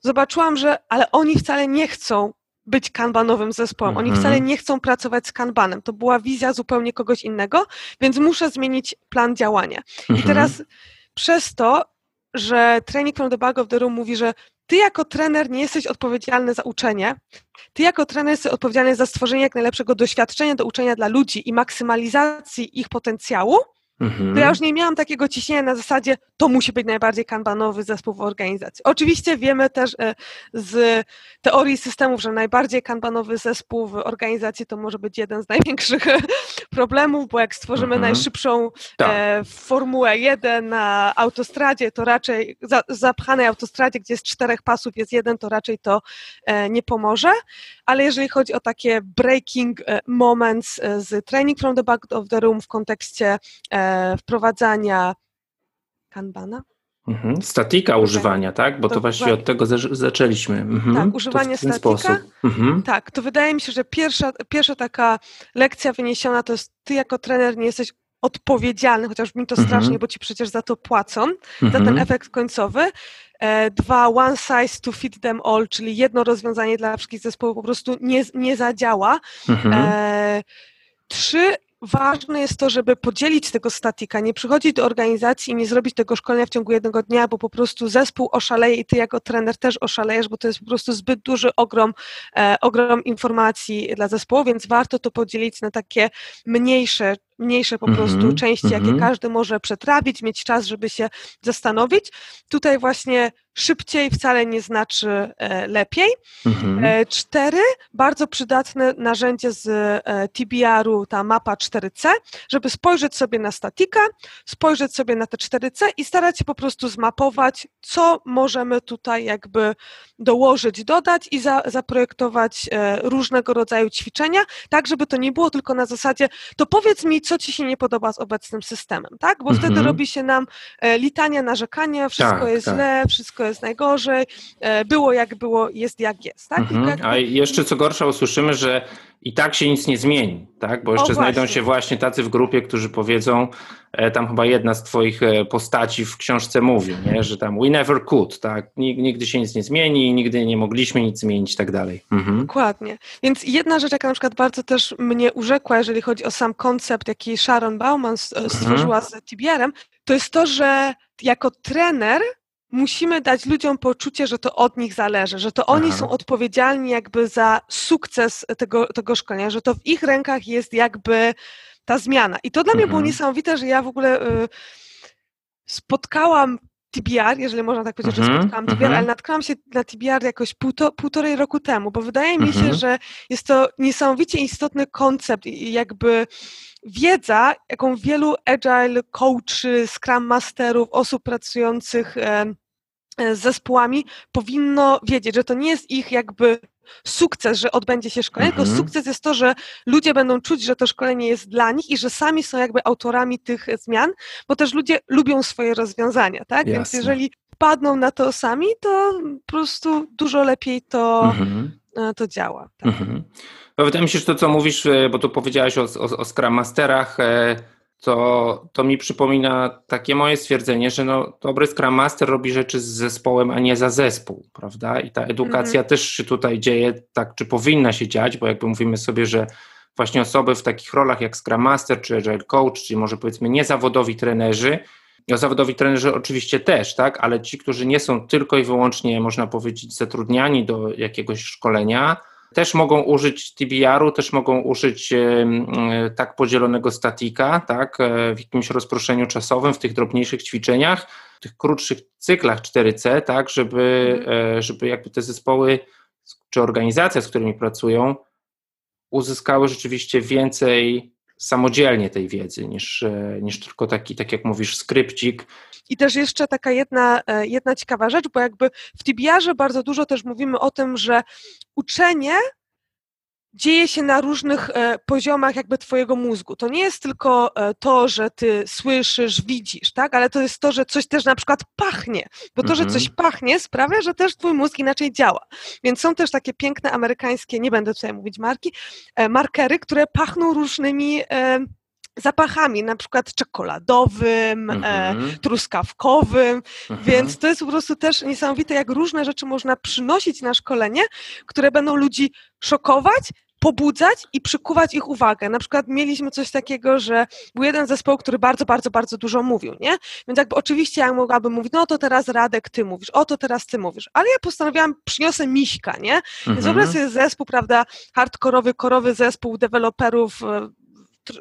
[SPEAKER 2] zobaczyłam, że ale oni wcale nie chcą być kanbanowym zespołem. Oni wcale mhm. nie chcą pracować z kanbanem. To była wizja zupełnie kogoś innego, więc muszę zmienić plan działania. I mhm. teraz przez to że Training from the Back of the Room mówi, że ty jako trener nie jesteś odpowiedzialny za uczenie, ty jako trener jesteś odpowiedzialny za stworzenie jak najlepszego doświadczenia do uczenia dla ludzi i maksymalizacji ich potencjału, Mhm. To ja już nie miałam takiego ciśnienia na zasadzie, to musi być najbardziej kanbanowy zespół w organizacji. Oczywiście wiemy też e, z teorii systemów, że najbardziej kanbanowy zespół w organizacji to może być jeden z największych problemów, bo jak stworzymy mhm. najszybszą tak. e, Formułę 1 na autostradzie, to raczej za, zapchanej autostradzie, gdzie jest czterech pasów, jest jeden, to raczej to e, nie pomoże. Ale jeżeli chodzi o takie breaking e, moments e, z training from the back of the room w kontekście e, wprowadzania kanbana.
[SPEAKER 1] Mhm. Statika okay. używania, tak? Bo to, to właściwie od tego zaczęliśmy. Mhm.
[SPEAKER 2] Tak, używanie statika. Mhm. Tak, to wydaje mi się, że pierwsza, pierwsza taka lekcja wyniesiona to jest ty jako trener nie jesteś odpowiedzialny, chociaż mi to mhm. strasznie, bo ci przecież za to płacą, za ten mhm. efekt końcowy. E, dwa, one size to fit them all, czyli jedno rozwiązanie dla wszystkich zespołów po prostu nie, nie zadziała. Mhm. E, trzy, ważne jest to, żeby podzielić tego statika, nie przychodzić do organizacji i nie zrobić tego szkolenia w ciągu jednego dnia, bo po prostu zespół oszaleje i ty jako trener też oszalejesz, bo to jest po prostu zbyt duży ogrom, e, ogrom informacji dla zespołu, więc warto to podzielić na takie mniejsze mniejsze po mm -hmm, prostu części, mm -hmm. jakie mhm. każdy może przetrawić, mieć czas, żeby się zastanowić. Tutaj właśnie szybciej wcale nie znaczy e, lepiej. Mhm. E, cztery, bardzo przydatne narzędzie z e, TBR-u, ta mapa 4C, żeby spojrzeć sobie na statika, spojrzeć sobie na te 4C i starać się po prostu zmapować, co możemy tutaj jakby dołożyć, dodać i za, zaprojektować różnego rodzaju ćwiczenia, tak żeby to nie było tylko na zasadzie, to powiedz mi, co ci się nie podoba z obecnym systemem, tak? Bo wtedy mhm. robi się nam litania, narzekania, wszystko tak, jest tak. źle, wszystko jest najgorzej, e, było jak było, jest jak jest. Tak?
[SPEAKER 1] Mhm. A jeszcze co gorsza usłyszymy, że i tak się nic nie zmieni, tak? Bo jeszcze znajdą się właśnie tacy w grupie, którzy powiedzą, e, tam chyba jedna z twoich e, postaci w książce mówi, nie? że tam we never could, tak? Nigdy się nic nie zmieni, nigdy nie mogliśmy nic zmienić i tak dalej.
[SPEAKER 2] Mhm. Dokładnie. Więc jedna rzecz, jaka na przykład bardzo też mnie urzekła, jeżeli chodzi o sam koncept, jaki Sharon Bauman stworzyła mhm. z TBR-em, to jest to, że jako trener musimy dać ludziom poczucie, że to od nich zależy, że to oni Aha. są odpowiedzialni jakby za sukces tego, tego szkolenia, że to w ich rękach jest jakby ta zmiana. I to dla mhm. mnie było mhm. niesamowite, że ja w ogóle y, spotkałam TBR, jeżeli można tak powiedzieć, że mhm, spotkałam TBR, ale natknęłam się na TBR jakoś półto, półtorej roku temu, bo wydaje mi się, że jest to niesamowicie istotny koncept i jakby wiedza, jaką wielu agile coachy, scrum masterów, osób pracujących e, z zespołami powinno wiedzieć, że to nie jest ich jakby sukces, że odbędzie się szkolenie, mhm. tylko sukces jest to, że ludzie będą czuć, że to szkolenie jest dla nich i że sami są jakby autorami tych zmian, bo też ludzie lubią swoje rozwiązania, tak? Jasne. Więc jeżeli padną na to sami, to po prostu dużo lepiej to, mhm. E, to działa. Tak? Mhm.
[SPEAKER 1] No, wydaje mi się, że to, co mówisz, e, bo tu powiedziałaś o, o, o Scrum Masterach, e, to, to mi przypomina takie moje stwierdzenie, że no, dobry Scrum Master robi rzeczy z zespołem, a nie za zespół, prawda? I ta edukacja mhm. też się tutaj dzieje tak, czy powinna się dziać, bo jakby mówimy sobie, że właśnie osoby w takich rolach jak Scrum Master czy Agile Coach, czy może powiedzmy niezawodowi trenerzy, no, zawodowi trenerzy oczywiście też, tak, ale ci, którzy nie są tylko i wyłącznie, można powiedzieć, zatrudniani do jakiegoś szkolenia, też mogą użyć TBR-u, też mogą użyć tak podzielonego statika, tak, e, w jakimś rozproszeniu czasowym, w tych drobniejszych ćwiczeniach, w tych krótszych cyklach 4C, tak, żeby, e, żeby jakby te zespoły czy organizacje, z którymi pracują, uzyskały rzeczywiście więcej samodzielnie tej wiedzy niż, e, niż tylko taki, tak jak mówisz, skrypcik.
[SPEAKER 2] I też jeszcze taka jedna, jedna ciekawa rzecz, bo jakby w TBR-ze bardzo dużo też mówimy o tym, że uczenie dzieje się na różnych e, poziomach jakby twojego mózgu. To nie jest tylko e, to, że ty słyszysz, widzisz, tak, ale to jest to, że coś też na przykład pachnie, bo to, mhm. że coś pachnie sprawia, że też twój mózg inaczej działa. Więc są też takie piękne amerykańskie, nie będę tutaj mówić marki, e, markery, które pachną różnymi zapachami, na przykład czekoladowym, mhm. e, truskawkowym, mhm. więc to jest po prostu też niesamowite, jak różne rzeczy można przynosić na szkolenie, które będą ludzi szokować, pobudzać i przykuwać ich uwagę. Na przykład mieliśmy coś takiego, że był jeden zespoł, który bardzo, bardzo, bardzo dużo mówił, nie? Więc jakby oczywiście ja mogłabym mówić, no to teraz Radek, ty mówisz, o to teraz ty mówisz, ale ja postanowiłam, przyniosę Miśka, nie? Mhm. Więc wyobraź sobie zespół, prawda, hardkorowy, korowy zespół deweloperów e,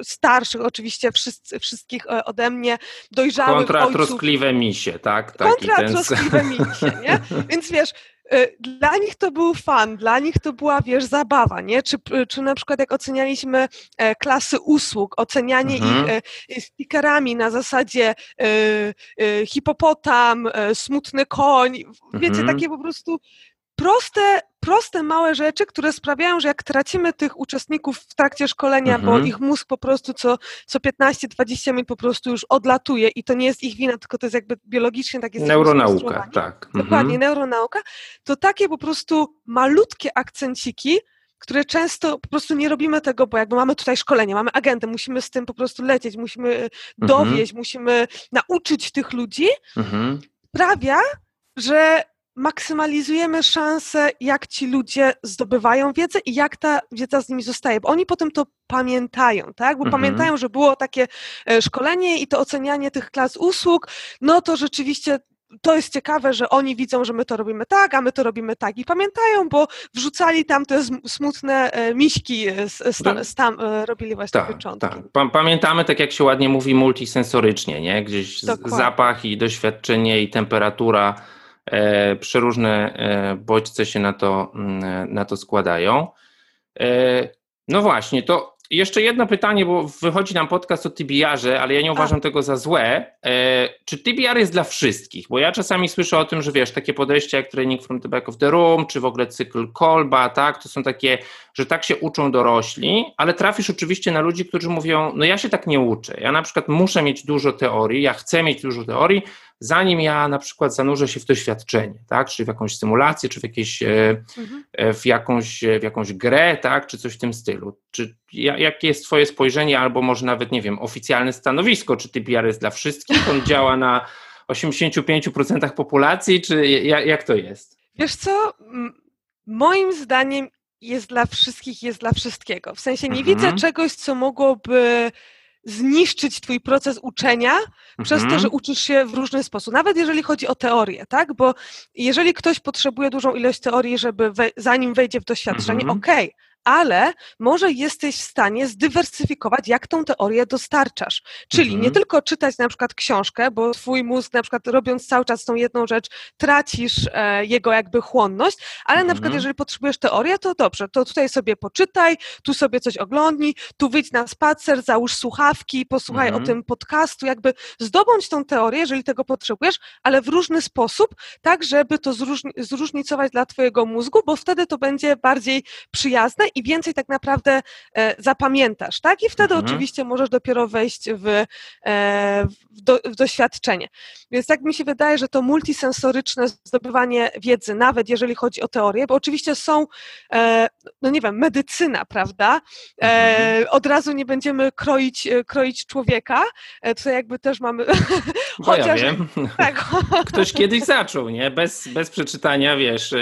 [SPEAKER 2] starszych oczywiście wszyscy, wszystkich e, ode mnie, dojrzałych
[SPEAKER 1] Kontra
[SPEAKER 2] ojców.
[SPEAKER 1] troskliwe misie, tak?
[SPEAKER 2] Taki Kontra ten... troskliwe misie, nie? Więc wiesz, e, dla nich to był fan, dla nich to była, wiesz, zabawa, nie? Czy, czy na przykład jak ocenialiśmy e, klasy usług, ocenianie mhm. ich stickerami na zasadzie hipopotam, smutny koń, wiecie, mhm. takie po prostu proste, proste, małe rzeczy, które sprawiają, że jak tracimy tych uczestników w trakcie szkolenia, mhm. bo ich mózg po prostu co, co 15-20 minut po prostu już odlatuje i to nie jest ich wina, tylko to jest jakby biologicznie tak jest.
[SPEAKER 1] Neuronauka, tak.
[SPEAKER 2] Mhm. Dokładnie, neuronauka. To takie po prostu malutkie akcenciki, które często po prostu nie robimy tego, bo jakby mamy tutaj szkolenie, mamy agentę, musimy z tym po prostu lecieć, musimy mhm. dowieść, musimy nauczyć tych ludzi, mhm. sprawia, że maksymalizujemy szanse, jak ci ludzie zdobywają wiedzę i jak ta wiedza z nimi zostaje, bo oni potem to pamiętają, tak? Bo mhm. pamiętają, że było takie e, szkolenie i to ocenianie tych klas usług, no to rzeczywiście to jest ciekawe, że oni widzą, że my to robimy tak, a my to robimy tak. I pamiętają, bo wrzucali tam te smutne e, miśki, e, tam, robili właśnie tak, początki.
[SPEAKER 1] Tak. Pamiętamy, tak jak się ładnie mówi, multisensorycznie, nie? Gdzieś zapach i doświadczenie i temperatura przeróżne e, bodźce się na to, mm, na to składają. E, no właśnie, to jeszcze jedno pytanie, bo wychodzi nam podcast o TBR-ze, ale ja nie uważam A. tego za złe. Czy TBR jest dla wszystkich? Bo ja czasami słyszę o tym, że wiesz, takie podejście jak Training from the Back of the Room, czy w ogóle cykl Kolba, tak, to są takie, że tak się uczą dorośli, ale trafisz oczywiście na ludzi, którzy mówią, no ja się tak nie uczę. Ja na przykład muszę mieć dużo teorii, ja chcę mieć dużo teorii, zanim ja na przykład zanurzę się w doświadczenie, tak, czy w jakąś symulację, czy w, jakieś, e, mhm. E, w, jakąś, e, w jakąś grę, tak, czy coś w tym stylu. Czy, jakie jest twoje spojrzenie, albo może nawet, nie wiem, oficjalne stanowisko, czy TPR jest dla wszystkich, on działa na 85% populacji, czy jak, jak to jest?
[SPEAKER 2] Wiesz co, moim zdaniem jest dla wszystkich, jest dla wszystkiego. W sensie nie mhm. widzę czegoś, co mogłoby zniszczyć twój proces uczenia mhm. przez to, mhm. że uczysz się w różny sposób. Nawet jeżeli chodzi o teorię, tak? Bo jeżeli ktoś potrzebuje dużą ilość teorii, żeby we, zanim wejdzie w doświadczenie, mhm. okej, okay, ale może jesteś w stanie zdywersyfikować, jak tą teorię dostarczasz. Czyli mhm. nie tylko czytać na przykład książkę, bo twój mózg na przykład robiąc cały czas tą jedną rzecz, tracisz e, jego jakby chłonność, ale mhm. na przykład mhm. jeżeli potrzebujesz teorię, to dobrze, to tutaj sobie poczytaj, tu sobie coś oglądnij, tu wyjdź na spacer, załóż słuchawki, posłuchaj mhm. o tym podcastu, jakby zdobądź tą teorię, jeżeli tego potrzebujesz, ale w różny sposób, tak żeby to zróżni zróżnicować dla twojego mózgu, bo wtedy to będzie bardziej przyjazne i więcej tak naprawdę e, zapamiętasz, tak? I wtedy mhm. oczywiście możesz dopiero wejść w, e, w, do, w, doświadczenie. Więc tak mi się wydaje, że to multisensoryczne zdobywanie wiedzy, nawet jeżeli chodzi o teorię, bo oczywiście są, e, no nie wiem, medycyna, prawda? Mhm. Od razu nie będziemy kroić, kroić człowieka, tutaj jakby też mamy...
[SPEAKER 1] Chociaż... ja wiem. Tak. Ktoś kiedyś zaczął, nie? Bez, bez przeczytania, wiesz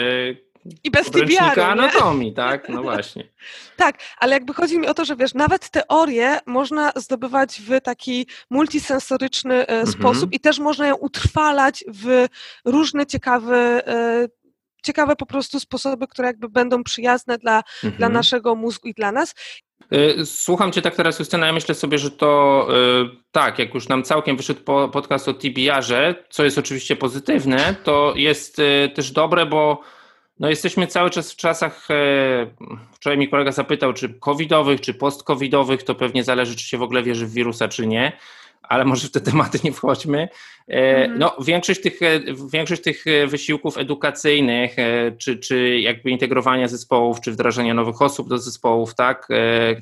[SPEAKER 2] i bez TBR.
[SPEAKER 1] anatomii, tak? No właśnie.
[SPEAKER 2] tak, ale jakby chodzi mi o to, że wiesz, nawet teorię można zdobywać w taki multisensoryczny e, mhm. sposób i też można ją utrwalać w różny ciekawy e, ciekawe po prostu sposoby, które jakby będą przyjazne dla, mhm. dla naszego mózgu i dla nas.
[SPEAKER 1] Y, słucham Cię tak teraz, Justyna, ja myślę sobie, że to y, tak, jak już nam całkiem wyszedł podcast o TBR-ze, co jest oczywiście pozytywne, to jest y, też dobre, bo no jesteśmy cały czas w czasach, e, wczoraj mi kolega zapytał, czy covidowych, czy post-covidowych, to pewnie zależy, czy się w ogóle wierzy w wirusa, czy nie ale może w te tematy nie wchodźmy. Mm. No, większość tych, e, większość tych e, wysiłków edukacyjnych, czy, czy jakby integrowania zespołów, czy wdrażania nowych osób do zespołów, tak,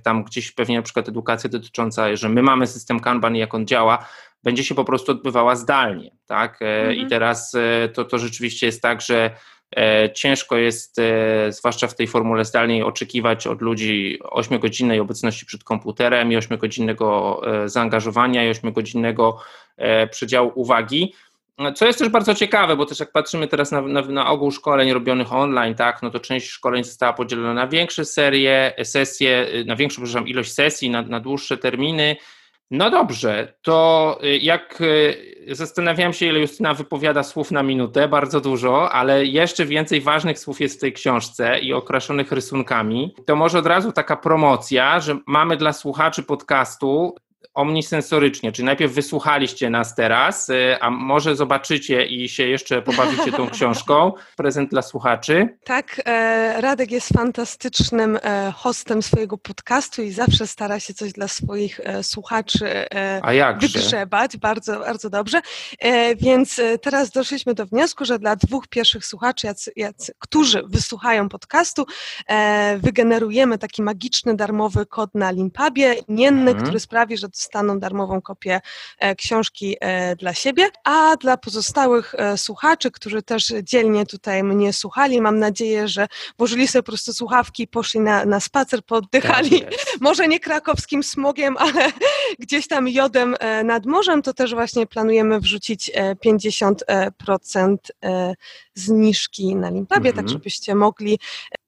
[SPEAKER 1] tam gdzieś pewnie na przykład edukacja dotycząca, że my mamy system Kanban i jak on działa, będzie się po prostu odbywała zdalnie, tak, i mhm. teraz to, to rzeczywiście jest tak, że E, ciężko jest, e, zwłaszcza w tej formule zdalnej, oczekiwać od ludzi 8-godzinnej obecności przed komputerem i 8-godzinnego e, zaangażowania i 8-godzinnego przedziału uwagi. Co jest też bardzo ciekawe, bo też jak patrzymy teraz na, na, na, ogół szkoleń robionych online, tak, no to część szkoleń została podzielona na większe serie, sesje, na większą, ilość sesji, na, na dłuższe terminy. No dobrze, to y, jak y, zastanawiam się, ile Justyna wypowiada słów na minutę, bardzo dużo, ale jeszcze więcej ważnych słów jest w tej książce i okraszonych rysunkami, to może od razu taka promocja, że mamy dla słuchaczy podcastu omnisensorycznie, czyli najpierw wysłuchaliście nas teraz, y, a może zobaczycie i się jeszcze pobawicie tą książką. Prezent dla słuchaczy.
[SPEAKER 2] Tak, e, Radek jest fantastycznym e, hostem swojego podcastu i zawsze stara się coś dla swoich e, słuchaczy wygrzebać. Bardzo, bardzo dobrze. Więc teraz doszliśmy do wniosku, że dla dwóch pierwszych słuchaczy, jacy, jacy, którzy wysłuchają podcastu, wygenerujemy taki magiczny, darmowy kod na Limpabie, nienny, mhm. który sprawi, że dostaną darmową kopię e, książki e, dla siebie, a dla pozostałych e, słuchaczy, którzy też dzielnie tutaj mnie słuchali, mam nadzieję, że włożyli sobie po prostu słuchawki poszli na, na spacer, poddychali, tak może nie krakowskim smogiem, ale gdzieś tam jodem nad morzem, to też właśnie planujemy wrzucić 50% zniżki na Limpabie, tak mhm. tak żebyście mogli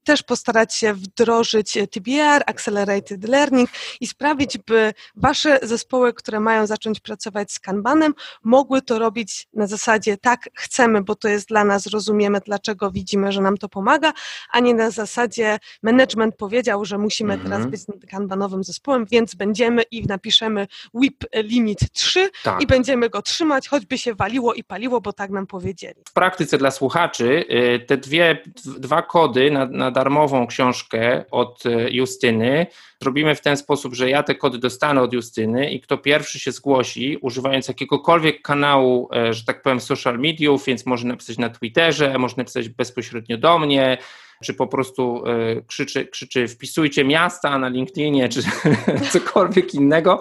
[SPEAKER 2] też postarać się wdrożyć TBR, Accelerated Learning i sprawić, by Wasze zespoły, które mają zacząć pracować z Kanbanem, mogły to robić na zasadzie tak, chcemy, bo to jest dla nas, rozumiemy, dlaczego widzimy, że nam to pomaga, a nie na zasadzie management powiedział, że musimy mhm. teraz być kanbanowym zespołem, więc będziemy i napiszemy WIP limit 3 tak. i będziemy go trzymać, choćby się waliło i paliło, bo tak nam powiedzieli.
[SPEAKER 1] W praktyce dla słuchaczy y, te dwie, dwa kody na, na darmową książkę od e, Justyny. Zrobimy w ten sposób, że ja te kody dostanę od Justyny i kto pierwszy się zgłosi, używając jakiegokolwiek kanału, e, że tak powiem, social mediów, więc może napisać na Twitterze, może napisać bezpośrednio do mnie, czy po prostu e, krzyczy, krzyczy wpisujcie miasta na LinkedInie, czy cokolwiek innego.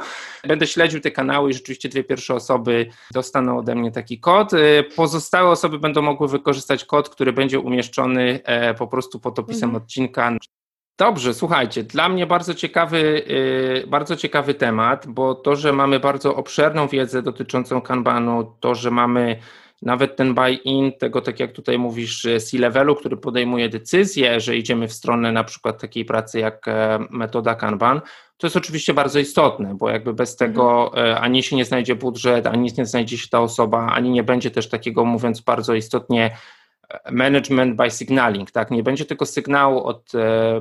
[SPEAKER 1] Będę śledził te kanały i rzeczywiście dwie pierwsze osoby dostaną ode mnie taki kod. E, pozostałe osoby będą mogły wykorzystać kod, który będzie umieszczony e, po prostu pod opisem mhm. odcinka. Dobrze, słuchajcie, dla mnie bardzo ciekawy, bardzo ciekawy temat, bo to, że mamy bardzo obszerną wiedzę dotyczącą Kanbanu, to, że mamy nawet ten buy-in tego, tak jak tutaj mówisz, C-levelu, który podejmuje decyzję, że idziemy w stronę na przykład takiej pracy jak e, metoda Kanban, to jest oczywiście bardzo istotne, bo jakby bez mhm. tego mhm. ani się nie znajdzie budżet, ani nie znajdzie się ta osoba, ani nie będzie też takiego, mówiąc bardzo istotnie, e, management by signaling, tak? Nie będzie tego sygnału od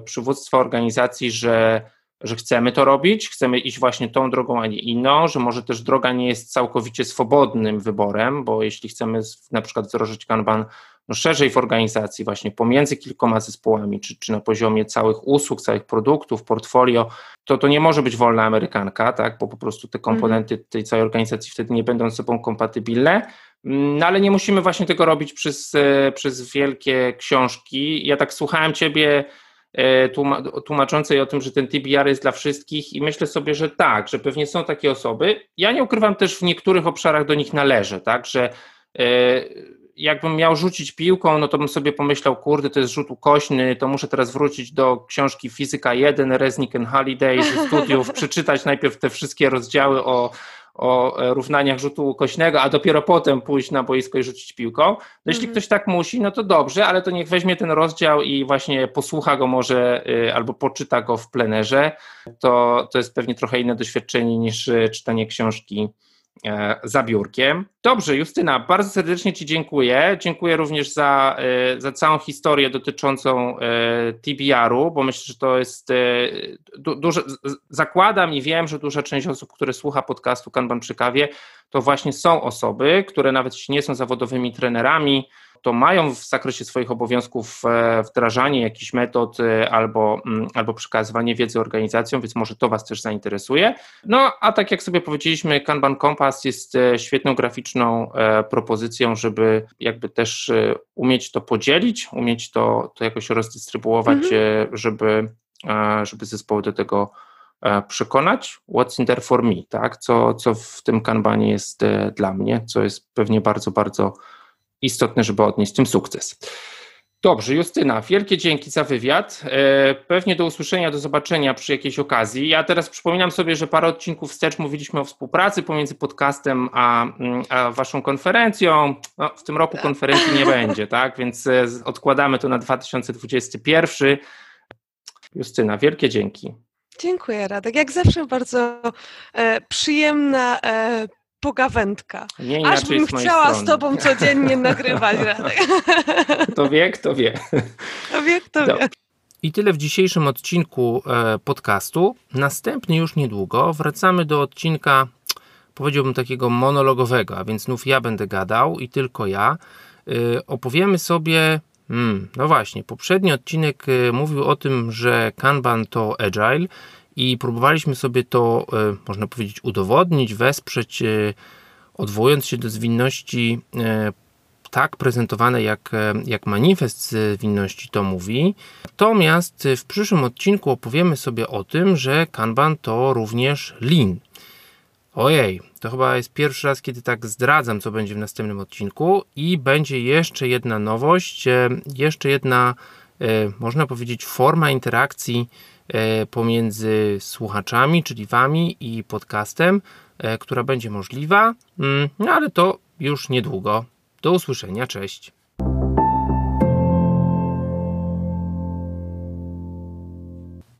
[SPEAKER 1] przywództwa organizacji, że że chcemy to robić, chcemy iść właśnie tą drogą, a nie inną, że może też droga nie jest całkowicie swobodnym wyborem, bo jeśli chcemy na przykład wdrożyć Kanban no szerzej w organizacji, właśnie pomiędzy kilkoma zespołami, czy, czy na poziomie całych usług, całych produktów, portfolio, to to nie może być wolna amerykanka, tak, bo po prostu te komponenty mhm. tej całej organizacji wtedy nie będą ze sobą kompatybilne. No ale nie musimy właśnie tego robić przez, e, przez wielkie książki. Ja tak słuchałem Ciebie tłumaczącej o tym, że ten TBR jest dla wszystkich i myślę sobie, że tak, że pewnie są takie osoby. Ja nie ukrywam też w niektórych obszarach do nich należę, tak, że e, jakbym miał rzucić piłką, no to bym sobie pomyślał, kurde, to jest rzut ukośny, to muszę teraz wrócić do książki Fizyka 1, Resnick and Holiday ze studiów, przeczytać najpierw te wszystkie rozdziały o o e, równaniach rzutu ukośnego, a dopiero potem pójść na boisko i rzucić piłką. No jeśli mhm. ktoś tak musi, no to dobrze, ale to niech weźmie ten rozdział i właśnie posłucha go może y, albo poczyta go w plenerze. To, to jest pewnie trochę inne doświadczenie niż y, czytanie książki e, za biurkiem. Dobrze, Justyna, bardzo serdecznie Ci dziękuję. Dziękuję również za, e, za całą historię dotyczącą TBR-u, bo myślę, że to jest duże, zakładam i wiem, że duża część osób, które słucha podcastu Kanban przy kawie, to właśnie są osoby, które nawet jeśli nie są zawodowymi trenerami, to mają w zakresie swoich obowiązków e, wdrażanie jakichś metod e, albo, mm, albo przekazywanie wiedzy organizacjom, więc może to Was też zainteresuje. No a tak jak sobie powiedzieliśmy, Kanban Compass jest e, świetną graficzną propozycją, żeby jakby też umieć to podzielić, umieć to, to jakoś rozdystrybuować, mhm. żeby, żeby zespoły do tego przekonać, what's in there for me, tak? co, co w tym kanbanie jest dla mnie, co jest pewnie bardzo, bardzo istotne, żeby odnieść tym sukces. Dobrze, Justyna, wielkie dzięki za wywiad. E, pewnie do usłyszenia, do zobaczenia przy jakiejś okazji. Ja teraz przypominam sobie, że parę odcinków wstecz mówiliśmy o współpracy pomiędzy podcastem a, mm, a waszą konferencją. No, w tym roku konferencji nie będzie, tak? Więc e, odkładamy to na 2021. Justyna, wielkie dzięki.
[SPEAKER 2] Dziękuję, Radek. Jak zawsze bardzo e, przyjemna e, pogawędka. Nie Aż bym chciała strony. z tobą codziennie nagrywać, Radek.
[SPEAKER 1] To wie, kto wie.
[SPEAKER 2] To wie, kto wie.
[SPEAKER 1] I tyle w dzisiejszym odcinku e, podcastu. Następny już niedługo. Wracamy do odcinka, powiedziałbym takiego monologowego, a więc znów ja będę gadał i tylko ja. E, opowiemy sobie Hmm, no właśnie, poprzedni odcinek e, mówił o tym, że Kanban to agile i próbowaliśmy sobie to, e, można powiedzieć, udowodnić, wesprzeć, e, odwołując się do zwinności e, tak prezentowane, jak, jak manifest zwinności to mówi. Natomiast w przyszłym odcinku opowiemy sobie o tym, że Kanban to również Lean. Ojej, to chyba jest pierwszy raz, kiedy tak zdradzam, co będzie w następnym odcinku i będzie jeszcze jedna nowość, jeszcze jedna, można powiedzieć, forma interakcji pomiędzy słuchaczami, czyli Wami i podcastem, e, która będzie możliwa, mm, no ale to już niedługo. Do usłyszenia, cześć.